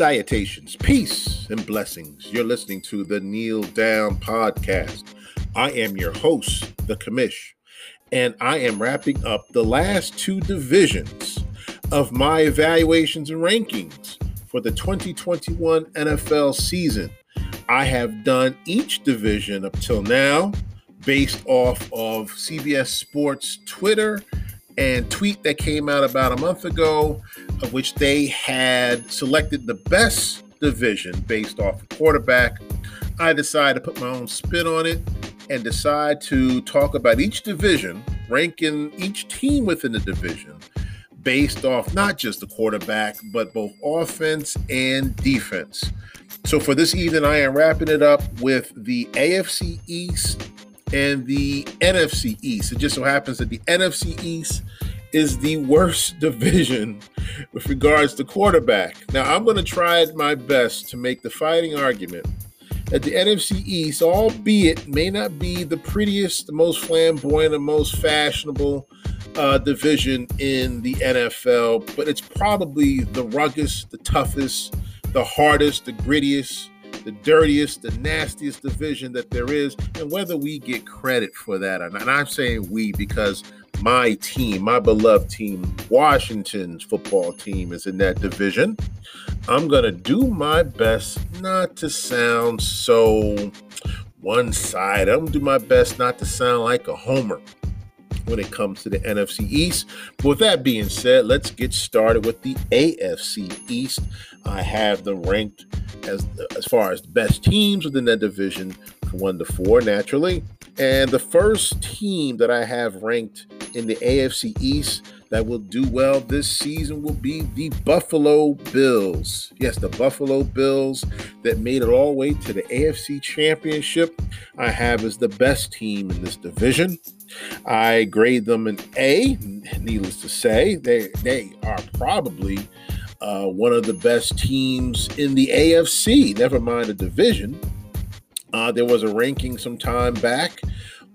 Salutations, peace, and blessings. You're listening to the Kneel Down Podcast. I am your host, The Commish, and I am wrapping up the last two divisions of my evaluations and rankings for the 2021 NFL season. I have done each division up till now based off of CBS Sports Twitter and tweet that came out about a month ago, of which they had selected the best division based off of quarterback. I decided to put my own spin on it and decide to talk about each division, ranking each team within the division based off not just the quarterback, but both offense and defense. So for this evening, I am wrapping it up with the AFC East and the NFC East. It just so happens that the NFC East is the worst division with regards to quarterback. Now, I'm going to try my best to make the fighting argument that the NFC East, albeit may not be the prettiest, the most flamboyant, the most fashionable uh, division in the NFL, but it's probably the ruggedest, the toughest, the hardest, the grittiest, the dirtiest, the nastiest division that there is, and whether we get credit for that or not. And I'm saying we because my team, my beloved team, Washington's football team, is in that division. I'm going to do my best not to sound so one side. I'm going to do my best not to sound like a homer when it comes to the NFC East. But with that being said, let's get started with the AFC East. I have them ranked as as far as the best teams within that division from one to four, naturally. And the first team that I have ranked in the AFC East that will do well this season will be the Buffalo Bills. Yes, the Buffalo Bills that made it all the way to the AFC Championship. I have as the best team in this division. I grade them an A. Needless to say, they they are probably uh, one of the best teams in the AFC. Never mind the division. Uh, there was a ranking some time back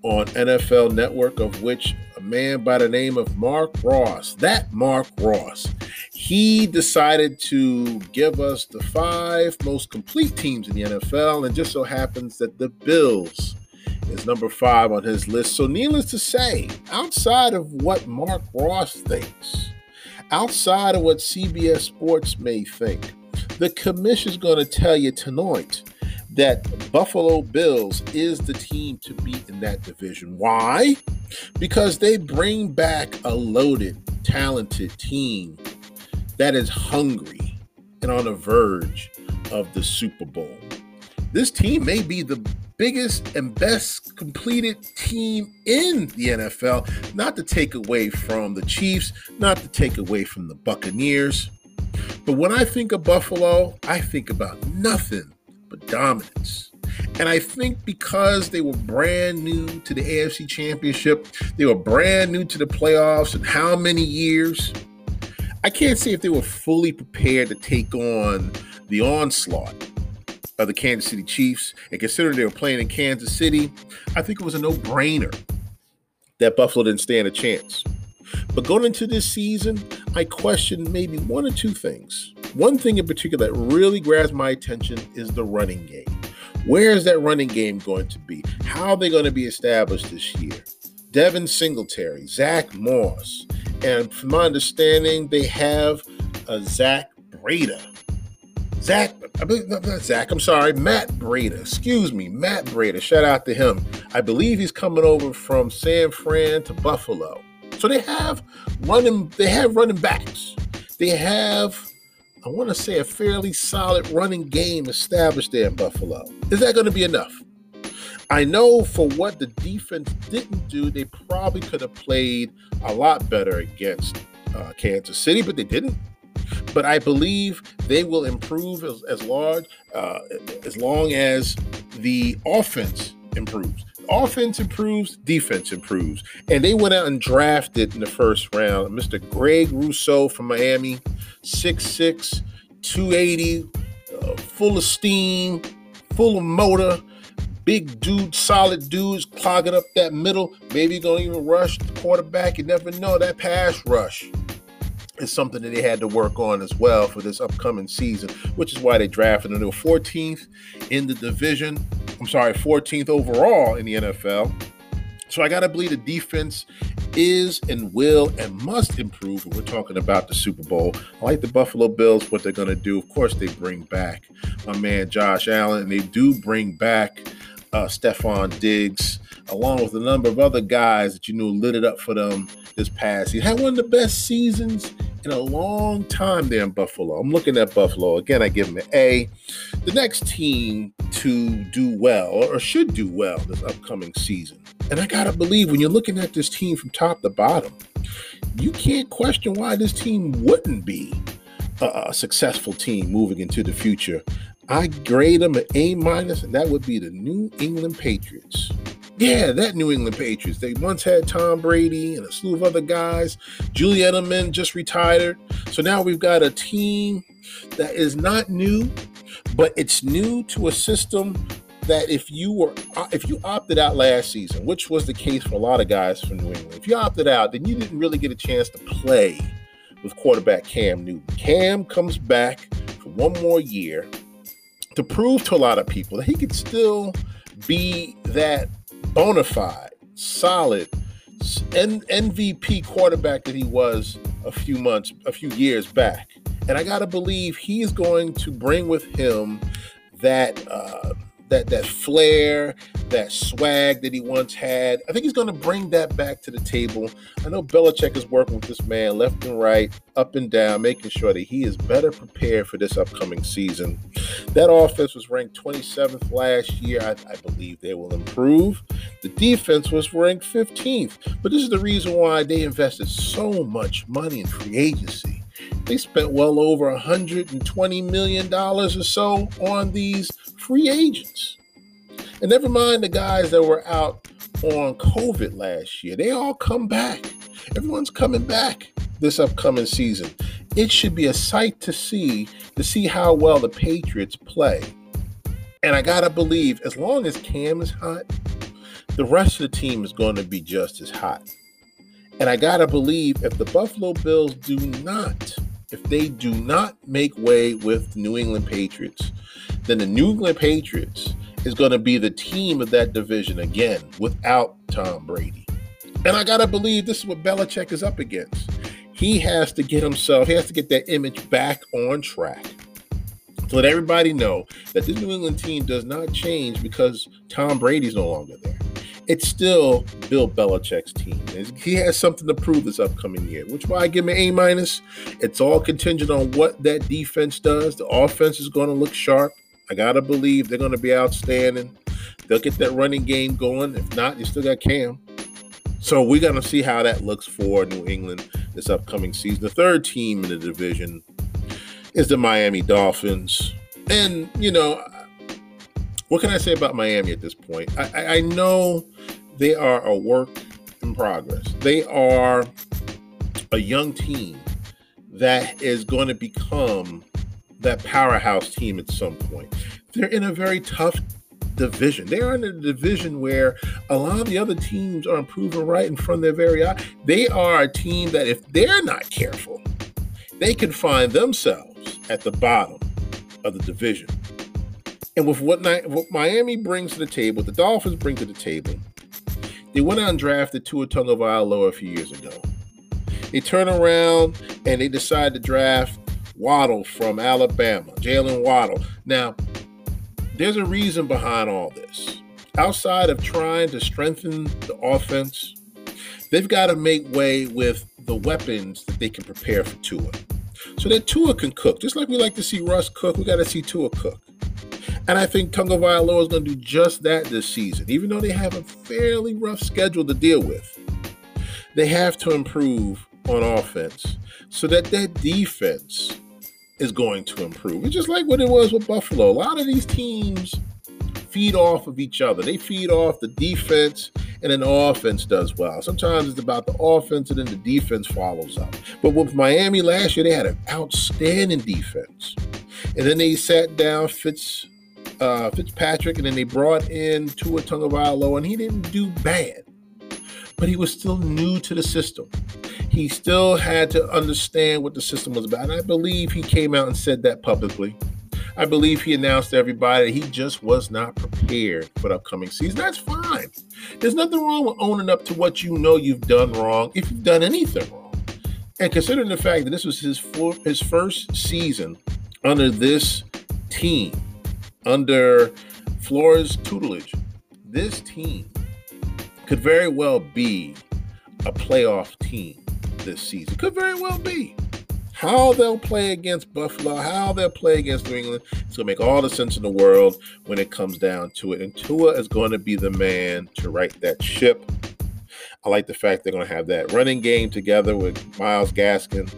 on NFL Network of which man by the name of Marc Ross, that Marc Ross, he decided to give us the five most complete teams in the NFL, and just so happens that the Bills is number five on his list. So, needless to say, outside of what Marc Ross thinks, outside of what CBS Sports may think, the commission is going to tell you tonight that Buffalo Bills is the team to beat in that division. Why? Because they bring back a loaded, talented team that is hungry and on the verge of the Super Bowl. This team may be the biggest and best completed team in the NFL. Not to take away from the Chiefs, not to take away from the Buccaneers. But when I think of Buffalo, I think about nothing but dominance. And I think because they were brand new to the AFC Championship, they were brand new to the playoffs, and how many years? I can't say if they were fully prepared to take on the onslaught of the Kansas City Chiefs. And considering they were playing in Kansas City, I think it was a no brainer that Buffalo didn't stand a chance. But going into this season, I question maybe one or two things. One thing in particular that really grabs my attention is the running game. Where is that running game going to be? How are they going to be established this year? Devin Singletary, Zack Moss, and from my understanding, they have a Zach Breida Zach, I believe not Zach. I'm sorry, Matt Breida. Excuse me, Matt Breida. Shout out to him. I believe he's coming over from San Fran to Buffalo. So they have running. They have running backs. They have, I want to say, a fairly solid running game established there in Buffalo. Is that going to be enough? I know for what the defense didn't do, they probably could have played a lot better against uh, Kansas City, but they didn't but I believe they will improve as, as large uh, as long as the offense improves. Offense improves, defense improves, and they went out and drafted in the first round Mr. Greg Rousseau from Miami, 6'6", 280, uh, full of steam, full of motor big dude, solid dudes clogging up that middle. Maybe gonna even rush the quarterback. You never know that pass rush is something that they had to work on as well for this upcoming season, which is why they drafted. They were 14th in the division. I'm sorry, 14th overall in the NFL. So I got to believe the defense is and will and must improve. We're talking about the Super Bowl. I like the Buffalo Bills, what they're going to do. Of course, they bring back my man Josh Allen, and they do bring back uh, Stefon Diggs, along with a number of other guys that you knew lit it up for them this past He Had one of the best seasons in a long time there in Buffalo. I'm looking at Buffalo. Again, I give them an A. The next team to do well or should do well this upcoming season. And I got to believe when you're looking at this team from top to bottom, you can't question why this team wouldn't be a, successful team moving into the future. I grade them an A minus, and that would be the New England Patriots. Yeah, that New England Patriots. They once had Tom Brady and a slew of other guys. Julian Edelman just retired. So now we've got a team that is not new, but it's new to a system that if you were if you opted out last season, which was the case for a lot of guys from New England, if you opted out, then you didn't really get a chance to play with quarterback Cam Newton. Cam comes back for one more year to prove to a lot of people that he could still be that bona fide, solid MVP quarterback that he was a few months, a few years back. And I got to believe he is going to bring with him that uh, that that flair, that swag that he once had. I think he's going to bring that back to the table. I know Belichick is working with this man left and right, up and down, making sure that he is better prepared for this upcoming season. That offense was ranked 27th last year. I, I believe they will improve. The defense was ranked 15th, but this is the reason why they invested so much money in free agency. They spent well over $120 million or so on these free agents. And never mind the guys that were out on COVID last year. They all come back. Everyone's coming back this upcoming season. It should be a sight to see to see how well the Patriots play. And I gotta believe, as long as Cam is hot, the rest of the team is going to be just as hot. And I gotta believe if the Buffalo Bills do not, if they do not make way with the New England Patriots, then the New England Patriots is going to be the team of that division again without Tom Brady. And I got to believe this is what Belichick is up against. He has to get himself, he has to get that image back on track to let everybody know that this New England team does not change because Tom Brady's no longer there. It's still Bill Belichick's team. He has something to prove this upcoming year, which why I give him an A minus. It's all contingent on what that defense does. The offense is going to look sharp. I gotta believe they're gonna be outstanding. They'll get that running game going. If not, you still got Cam. So we're gonna see how that looks for New England this upcoming season. The third team in the division is the Miami Dolphins. And you know, what can I say about Miami at this point? I, I know they are a work in progress. They are a young team that is going to become that powerhouse team at some point. They're in a very tough division. They are in a division where a lot of the other teams are improving right in front of their very eye. They are a team that, if they're not careful, they can find themselves at the bottom of the division. And with what, what Miami brings to the table, the Dolphins bring to the table, they went out and drafted Tua Tagovailoa a few years ago. They turn around and they decide to draft Waddle from Alabama, Jaylen Waddle. Now, there's a reason behind all this. Outside of trying to strengthen the offense, they've got to make way with the weapons that they can prepare for Tua. So that Tua can cook. Just like we like to see Russ cook, we got to see Tua cook. And I think Tagovailoa is going to do just that this season. Even though they have a fairly rough schedule to deal with, they have to improve on offense so that that defense is going to improve. It's just like what it was with Buffalo. A lot of these teams feed off of each other. They feed off the defense, and then the offense does well. Sometimes it's about the offense, and then the defense follows up. But with Miami last year, they had an outstanding defense, and then they sat down Fitz uh, Fitzpatrick, and then they brought in Tua Tagovailoa, and he didn't do bad, but he was still new to the system. he still had to understand what the system was about. And I believe he came out and said that publicly. I believe he announced to everybody he just was not prepared for the upcoming season. That's fine. There's nothing wrong with owning up to what you know you've done wrong if you've done anything wrong. And considering the fact that this was his his first season under this team, under Flores' tutelage, this team could very well be a playoff team this season. Could very well be. How they'll play against Buffalo, how they'll play against New England, it's going to make all the sense in the world when it comes down to it. And Tua is going to be the man to right that ship. I like the fact they're going to have that running game together with Myles Gaskin.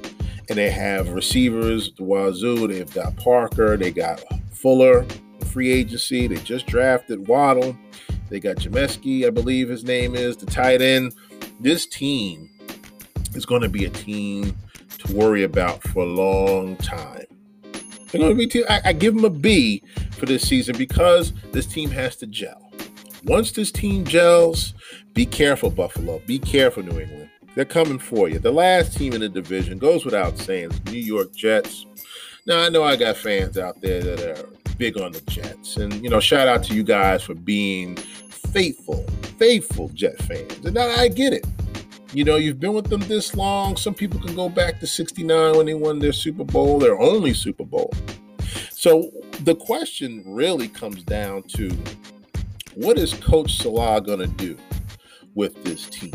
And they have receivers, the Wazoo. They've got Parker. They got Fuller, free agency. They just drafted Waddle. They got Jameski, I believe his name is, the tight end. This team is going to be a team to worry about for a long time. They're going to be. T- I, I give them a B for this season because this team has to gel. Once this team gels, be careful, Buffalo. Be careful, New England. They're coming for you. The last team in the division goes without saying. New York Jets. Now I know I got fans out there that are big on the Jets, and you know, shout out to you guys for being faithful, faithful Jet fans, and I get it. You know, you've been with them this long. Some people can go back to 69 when they won their Super Bowl, their only Super Bowl. So the question really comes down to what is Coach Saleh going to do with this team?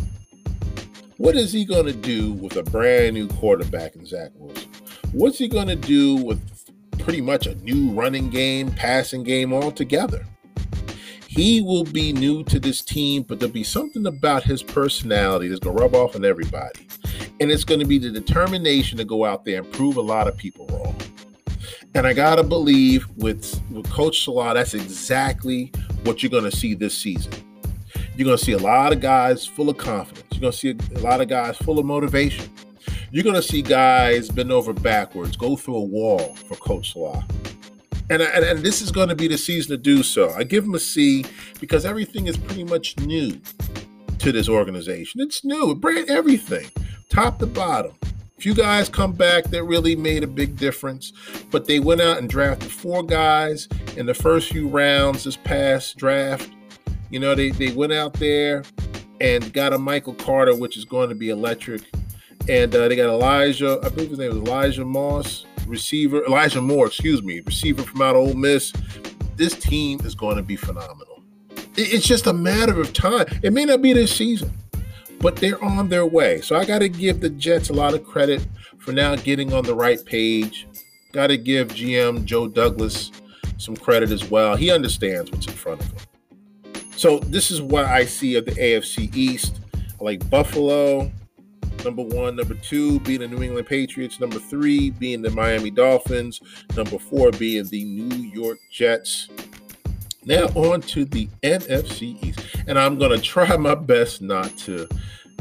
What is he going to do with a brand new quarterback in Zach Wilson? What's he going to do with pretty much a new running game, passing game altogether? he will be new to this team, but there'll be something about his personality that's going to rub off on everybody. And it's going to be the determination to go out there and prove a lot of people wrong. And I got to believe with, with Coach Saleh, that's exactly what you're going to see this season. You're going to see a lot of guys full of confidence. You're going to see a lot of guys full of motivation. You're going to see guys bend over backwards, go through a wall for Coach Law. And, and, and this is going to be the season to do so. I give them a C because everything is pretty much new to this organization. It's new, it brand everything, top to bottom. A few guys come back that really made a big difference, but they went out and drafted four guys in the first few rounds this past draft. You know, they, they went out there and got a Michael Carter, which is going to be electric. And uh, they got Elijah, I believe his name was Elijah Moss receiver, Elijah Moore, excuse me, receiver from out of Ole Miss. This team is going to be phenomenal. It's just a matter of time. It may not be this season, but they're on their way. So I got to give the Jets a lot of credit for now getting on the right page. Got to give GM Joe Douglas some credit as well. He understands what's in front of him. So this is what I see of the AFC East. I like Buffalo. Number one, number two being the New England Patriots. Number three being the Miami Dolphins. Number four being the New York Jets. Now on to the NFC East, and I'm gonna try my best not to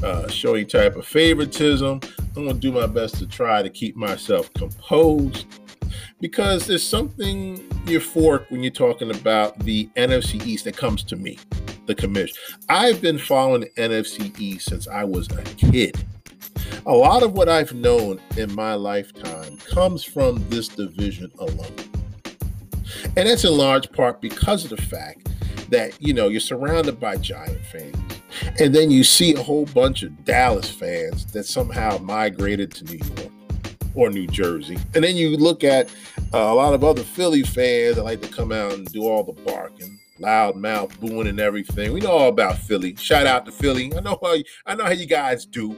uh, show any type of favoritism. I'm gonna do my best to try to keep myself composed because there's something euphoric when you're talking about the NFC East that comes to me, the commission. I've been following the NFC East since I was a kid. A lot of what I've known in my lifetime comes from this division alone. And that's in large part because of the fact that, you know, you're surrounded by Giant fans. And then you see a whole bunch of Dallas fans that somehow migrated to New York or New Jersey. And then you look at uh, a lot of other Philly fans that like to come out and do all the barking, loud mouth booing and everything. We know all about Philly. Shout out to Philly. I know how you, I know how you guys do.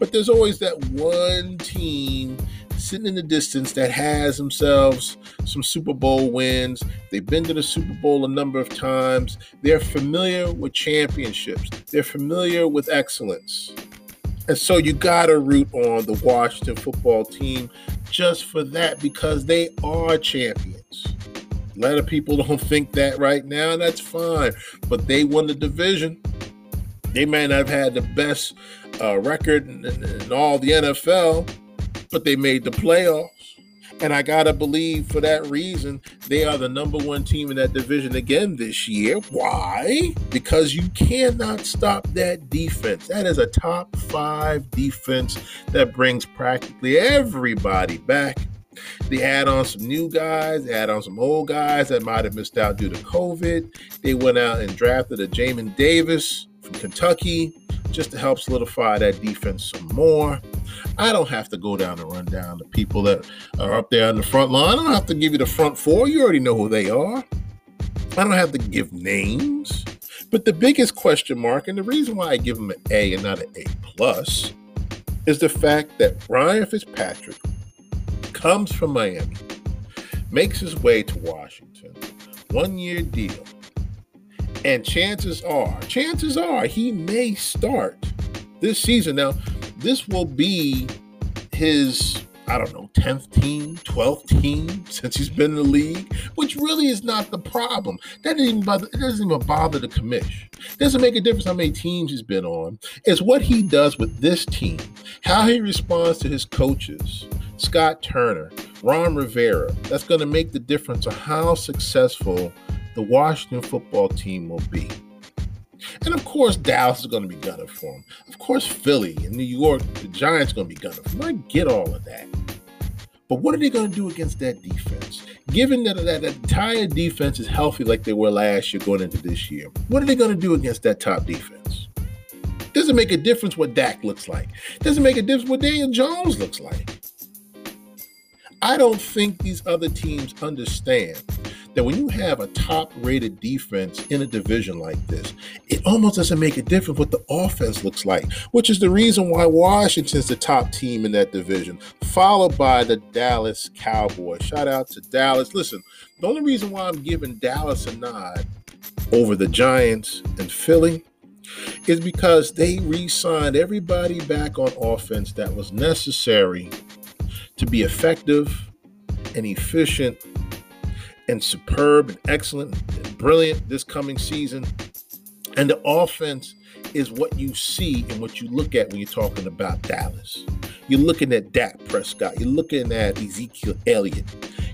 But there's always that one team sitting in the distance that has themselves some Super Bowl wins. They've been to the Super Bowl a number of times. They're familiar with championships, they're familiar with excellence. And so you got to root on the Washington football team just for that because they are champions. A lot of people don't think that right now, and that's fine. But they won the division. They may not have had the best uh, record in, in, all the NFL, but they made the playoffs. And I got to believe for that reason, they are the number one team in that division again this year. Why? Because you cannot stop that defense. That is a top five defense that brings practically everybody back. They add on some new guys, add on some old guys that might have missed out due to COVID. They went out and drafted a Jamin Davis from Kentucky just to help solidify that defense some more. I don't have to go down and run down the people that are up there on the front line. I don't have to give you the front four. You already know who they are. I don't have to give names. But the biggest question mark, and the reason why I give them an A and not an A plus, is the fact that Ryan Fitzpatrick comes from Miami, makes his way to Washington, one year deal, and chances are, chances are he may start this season. Now, this will be his, I don't know, 10th team, 12th team since he's been in the league, which really is not the problem. That doesn't even bother, it doesn't even bother the commish. It doesn't make a difference how many teams he's been on. It's what he does with this team, how he responds to his coaches, Scott Turner, Ron Rivera. That's going to make the difference of how successful the Washington football team will be. And of course, Dallas is going to be gunning for him. Of course, Philly and New York, the Giants, are going to be gunning for him. I get all of that. But what are they going to do against that defense? Given that that entire defense is healthy like they were last year going into this year, what are they going to do against that top defense? Doesn't make a difference what Dak looks like. Doesn't make a difference what Daniel Jones looks like. I don't think these other teams understand that when you have a top rated defense in a division like this, it almost doesn't make a difference what the offense looks like, which is the reason why Washington's the top team in that division, followed by the Dallas Cowboys. Shout out to Dallas. Listen, the only reason why I'm giving Dallas a nod over the Giants and Philly is because they re signed everybody back on offense that was necessary to be effective and efficient and superb and excellent and brilliant this coming season. And the offense is what you see and what you look at when you're talking about Dallas. You're looking at Dak Prescott. You're looking at Ezekiel Elliott.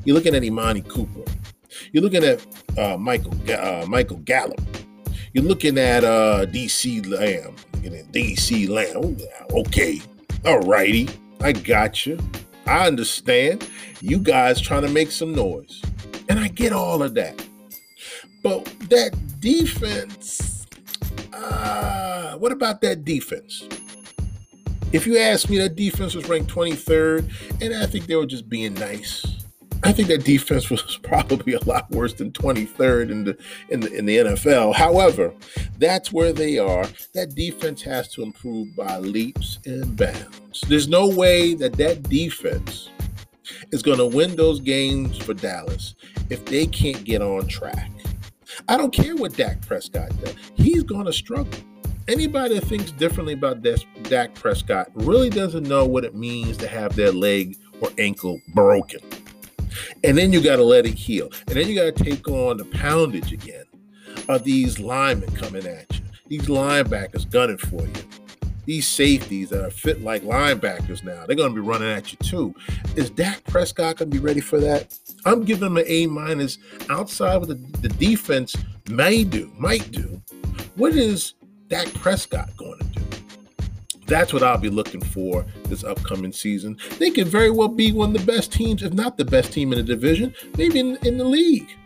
You're looking at Amari Cooper. You're looking at uh, Michael uh, Michael Gallup. You're looking at uh, DC Lamb. Looking at DC Lamb. Okay, all righty, I got you. I understand. You guys trying to make some noise. And I get all of that. But that defense, uh, what about that defense? If you ask me, that defense was ranked 23rd, and I think they were just being nice. I think that defense was probably a lot worse than 23rd in the in the in the NFL. However, that's where they are. That defense has to improve by leaps and bounds. There's no way that that defense is going to win those games for Dallas if they can't get on track. I don't care what Dak Prescott does. He's going to struggle. Anybody that thinks differently about Dak Prescott really doesn't know what it means to have their leg or ankle broken. And then you got to let it heal. And then you got to take on the poundage again of these linemen coming at you, these linebackers gunning for you these safeties that are fit like linebackers now, they're going to be running at you too. Is Dak Prescott going to be ready for that? I'm giving him an A minus outside of the, the defense may do, might do. What is Dak Prescott going to do? That's what I'll be looking for this upcoming season. They could very well be one of the best teams, if not the best team in the division, maybe in, in the league.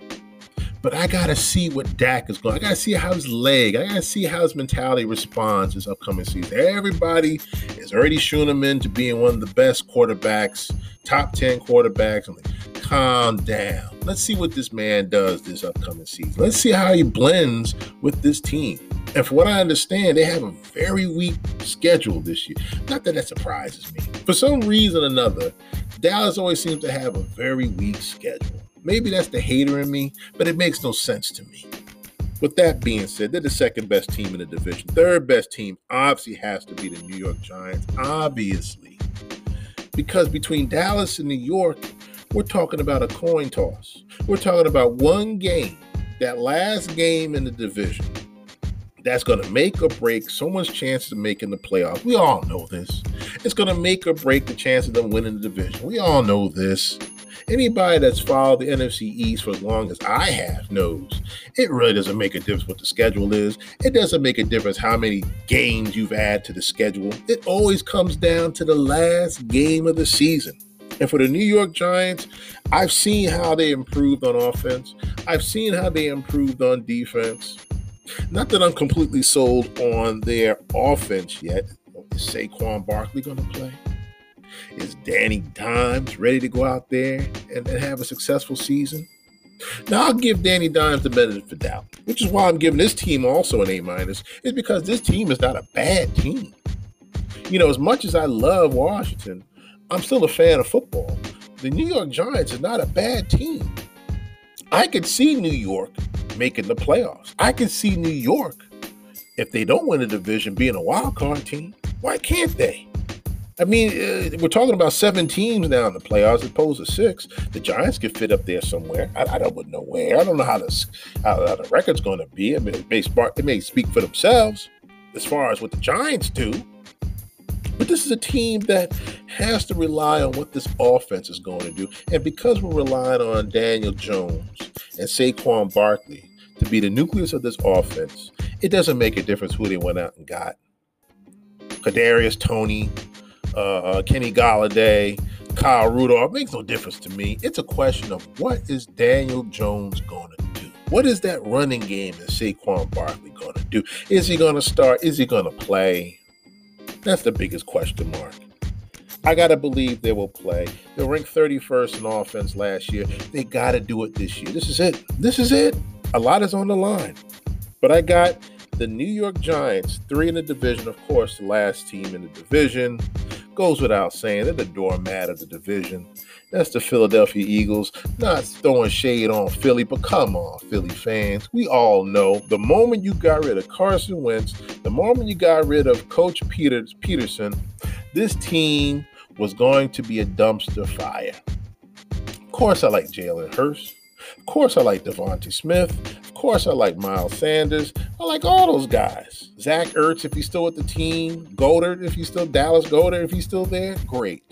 But I gotta see what Dak is going. I gotta see how his leg. I gotta see how his mentality responds this upcoming season. Everybody is already shooting him into being one of the best quarterbacks, top ten quarterbacks. I'm like, calm down. Let's see what this man does this upcoming season. Let's see how he blends with this team. And for what I understand, they have a very weak schedule this year. Not that that surprises me. For some reason or another, Dallas always seems to have a very weak schedule. Maybe that's the hater in me, but it makes no sense to me. With that being said, they're the second best team in the division. Third best team obviously has to be the New York Giants, obviously. Because between Dallas and New York, we're talking about a coin toss. We're talking about one game, that last game in the division, that's going to make or break someone's chance of making the playoffs. We all know this. It's going to make or break the chance of them winning the division. We all know this. Anybody that's followed the NFC East for as long as I have knows it really doesn't make a difference what the schedule is. It doesn't make a difference how many games you've added to the schedule. It always comes down to the last game of the season. And for the New York Giants, I've seen how they improved on offense. I've seen how they improved on defense. Not that I'm completely sold on their offense yet. Is Saquon Barkley going to play? Is Danny Dimes ready to go out there and, and have a successful season? Now I'll give Danny Dimes the benefit of the doubt, which is why I'm giving this team also an A minus, is because this team is not a bad team. You know, as much as I love Washington, I'm still a fan of football. The New York Giants is not a bad team. I could see New York making the playoffs. I can see New York, if they don't win a division, being a wild card team. Why can't they? I mean, uh, we're talking about seven teams now in the playoffs as opposed to six. The Giants could fit up there somewhere. I, I don't know where. I don't know how, this, how, how the record's going to be. I mean, it may, spark, it may speak for themselves as far as what the Giants do. But this is a team that has to rely on what this offense is going to do. And because we're relying on Daniel Jones and Saquon Barkley to be the nucleus of this offense, it doesn't make a difference who they went out and got. Kadarius Toney, uh, uh, Kenny Golladay, Kyle Rudolph. It makes no difference to me. It's a question of what is Daniel Jones going to do? What is that running game that Saquon Barkley going to do? Is he going to start? Is he going to play? That's the biggest question mark. I got to believe they will play. They ranked 31st in offense last year. They got to do it this year. This is it. This is it. A lot is on the line. But I got the New York Giants, three in the division, of course, the last team in the division. Goes without saying, they're the doormat of the division. That's the Philadelphia Eagles. Not throwing shade on Philly, but come on, Philly fans. We all know the moment you got rid of Carson Wentz, the moment you got rid of Coach Peters, Pederson, this team was going to be a dumpster fire. Of course, I like Jalen Hurts. Of course, I like DeVonta Smith. Course, I like Miles Sanders. I like all those guys. Zach Ertz, if he's still with the team. Goedert, if he's still Dallas Goedert, if he's still there, great.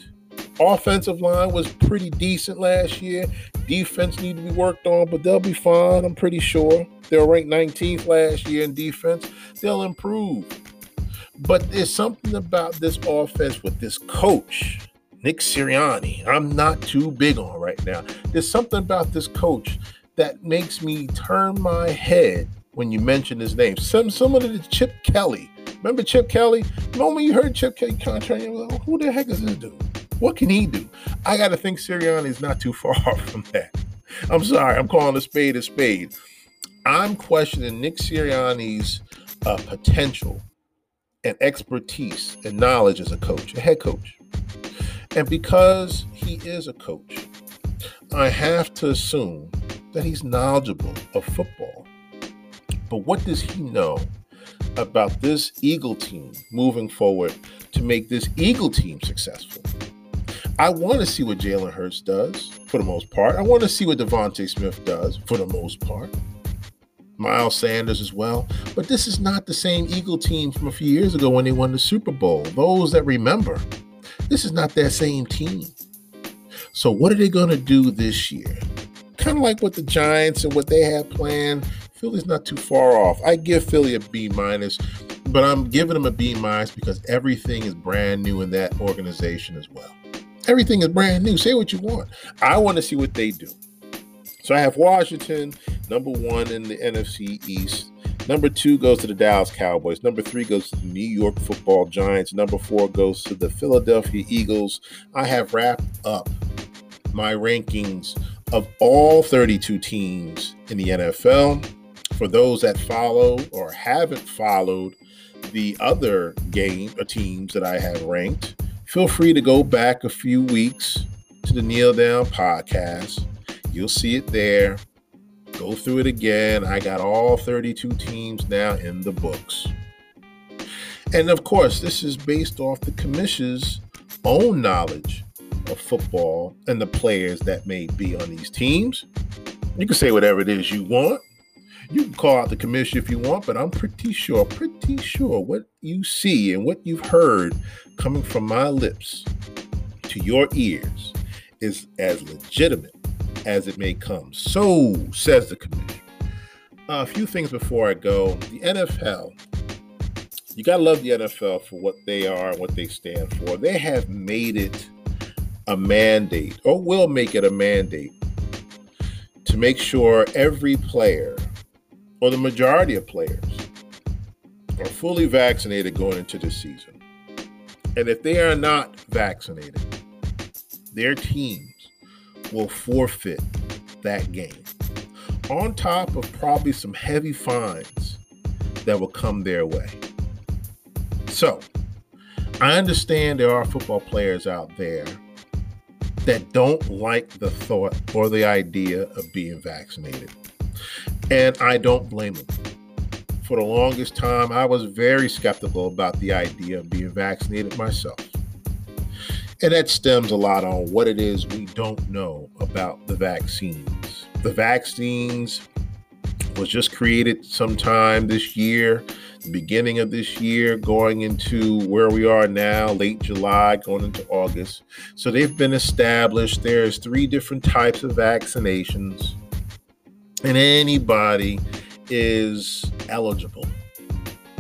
Offensive line was pretty decent last year. Defense need to be worked on, but they'll be fine. I'm pretty sure they were ranked 19th last year in defense. They'll improve. But there's something about this offense with this coach Nick Sirianni, I'm not too big on right now. There's something about this coach that makes me turn my head when you mention his name. Some of the Chip Kelly. Remember Chip Kelly? The moment you heard Chip Kelly contract, you like, who the heck is this dude? What can he do? I got to think Sirianni is not too far from that. I'm sorry, I'm calling a spade a spade. I'm questioning Nick Sirianni's uh, potential and expertise and knowledge as a coach, a head coach. And because he is a coach, I have to assume that he's knowledgeable of football. But what does he know about this Eagle team moving forward to make this Eagle team successful? I want to see what Jalen Hurts does for the most part. I want to see what DeVonta Smith does for the most part. Miles Sanders as well. But this is not the same Eagle team from a few years ago when they won the Super Bowl. Those that remember, this is not that same team. So, what are they going to do this year? Kind of like what the Giants and what they have planned. Philly's not too far off. I give Philly a B minus, but I'm giving them a B minus because everything is brand new in that organization as well. Everything is brand new. Say what you want. I want to see what they do. So I have Washington, number one in the NFC East. Number two goes to the Dallas Cowboys. Number three goes to the New York Football Giants. Number four goes to the Philadelphia Eagles. I have wrapped up my rankings of all 32 teams in the NFL. For those that follow or haven't followed the other game or uh, teams that I have ranked, feel free to go back a few weeks to the Kneel Down podcast. You'll see it there go through it again. I got all 32 teams now in the books. And of course, this is based off the commission's own knowledge of football and the players that may be on these teams. You can say whatever it is you want. You can call out the commission if you want, but I'm pretty sure, pretty sure what you see and what you've heard coming from my lips to your ears is as legitimate as it may come. So says the commission. Uh, a few things before I go. The NFL, you got to love the NFL for what they are and what they stand for. They have made it a mandate, or will make it a mandate, to make sure every player, or the majority of players, are fully vaccinated going into the season. And if they are not vaccinated, their teams will forfeit that game. On top of probably some heavy fines that will come their way. So, I understand there are football players out there that don't like the thought or the idea of being vaccinated. And I don't blame them. For the longest time, I was very skeptical about the idea of being vaccinated myself. And that stems a lot on what it is we don't know about the vaccines. The vaccines was just created sometime this year, beginning of this year, going into where we are now, late July, going into August. So they've been established. There's three different types of vaccinations, and anybody is eligible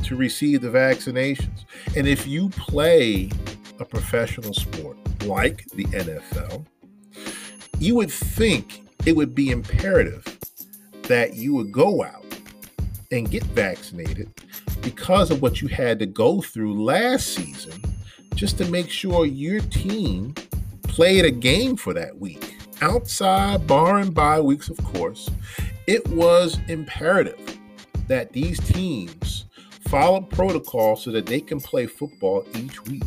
to receive the vaccinations. And if you play a professional sport like the NFL, you would think it would be imperative that you would go out and get vaccinated because of what you had to go through last season just to make sure your team played a game for that week. Outside, bar and bye weeks, of course, it was imperative that these teams follow protocol so that they can play football each week.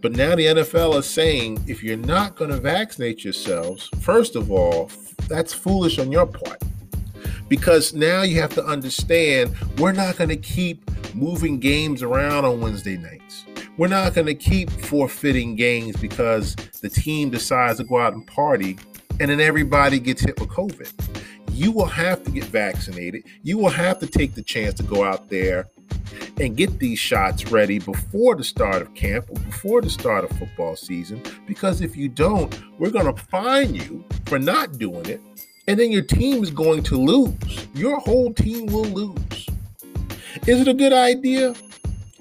But now the NFL is saying if you're not going to vaccinate yourselves, first of all, that's foolish on your part. Because now you have to understand we're not going to keep moving games around on Wednesday nights. We're not going to keep forfeiting games because the team decides to go out and party and then everybody gets hit with COVID. You will have to get vaccinated. You will have to take the chance to go out there and get these shots ready before the start of camp or before the start of football season. Because if you don't, we're going to fine you for not doing it. And then your team is going to lose. Your whole team will lose. Is it a good idea?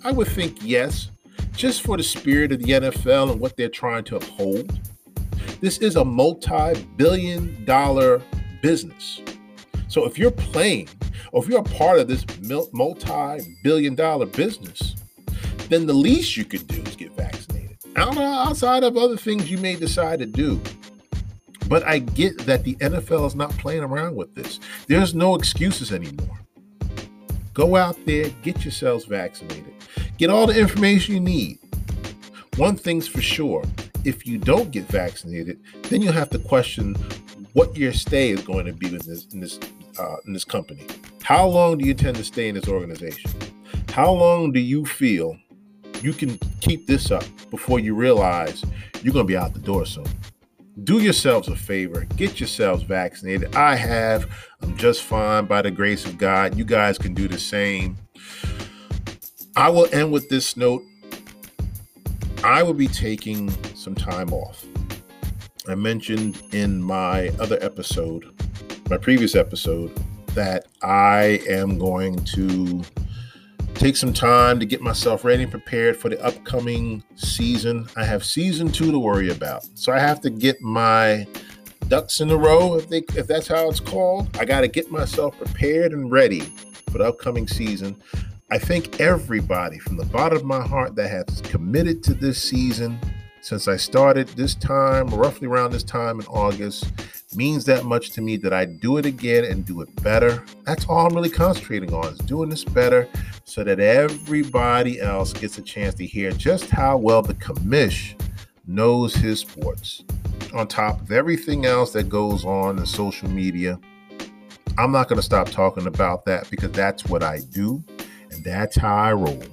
I would think yes, just for the spirit of the NFL and what they're trying to uphold. This is a multi billion dollar business. So if you're playing or if you're a part of this multi billion dollar business, then the least you could do is get vaccinated. Outside of other things you may decide to do. But I get that the NFL is not playing around with this. There's no excuses anymore. Go out there, get yourselves vaccinated, get all the information you need. One thing's for sure if you don't get vaccinated, then you'll have to question what your stay is going to be in this in this uh, in this company. How long do you intend to stay in this organization? How long do you feel you can keep this up before you realize you're going to be out the door soon? Do yourselves a favor, get yourselves vaccinated. I have. I'm just fine by the grace of God. You guys can do the same. I will end with this note. I will be taking some time off. I mentioned in my other episode, my previous episode, that I am going to take some time to get myself ready and prepared for the upcoming season. I have season two to worry about. So I have to get my ducks in a row, if, they, if that's how it's called. I got to get myself prepared and ready for the upcoming season. I think everybody from the bottom of my heart that has committed to this season since I started this time, roughly around this time in August, means that much to me that I do it again and do it better. That's all I'm really concentrating on is doing this better so that everybody else gets a chance to hear just how well the commish knows his sports. On top of everything else that goes on in social media, I'm not going to stop talking about that because that's what I do and that's how I roll.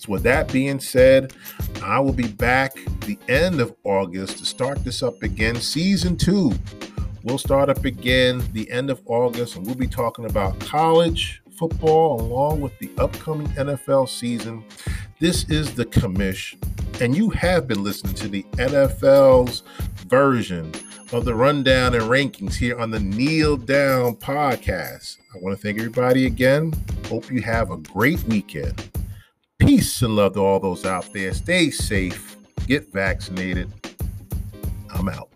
So, with that being said, I will be back the end of August to start this up again, season two We'll start up again the end of August, and we'll be talking about college football along with the upcoming NFL season. This is the commish, and you have been listening to the NFL's version of the rundown and rankings here on the Kneel Down podcast. I want to thank everybody again. Hope you have a great weekend. Peace and love to all those out there. Stay safe, get vaccinated. I'm out.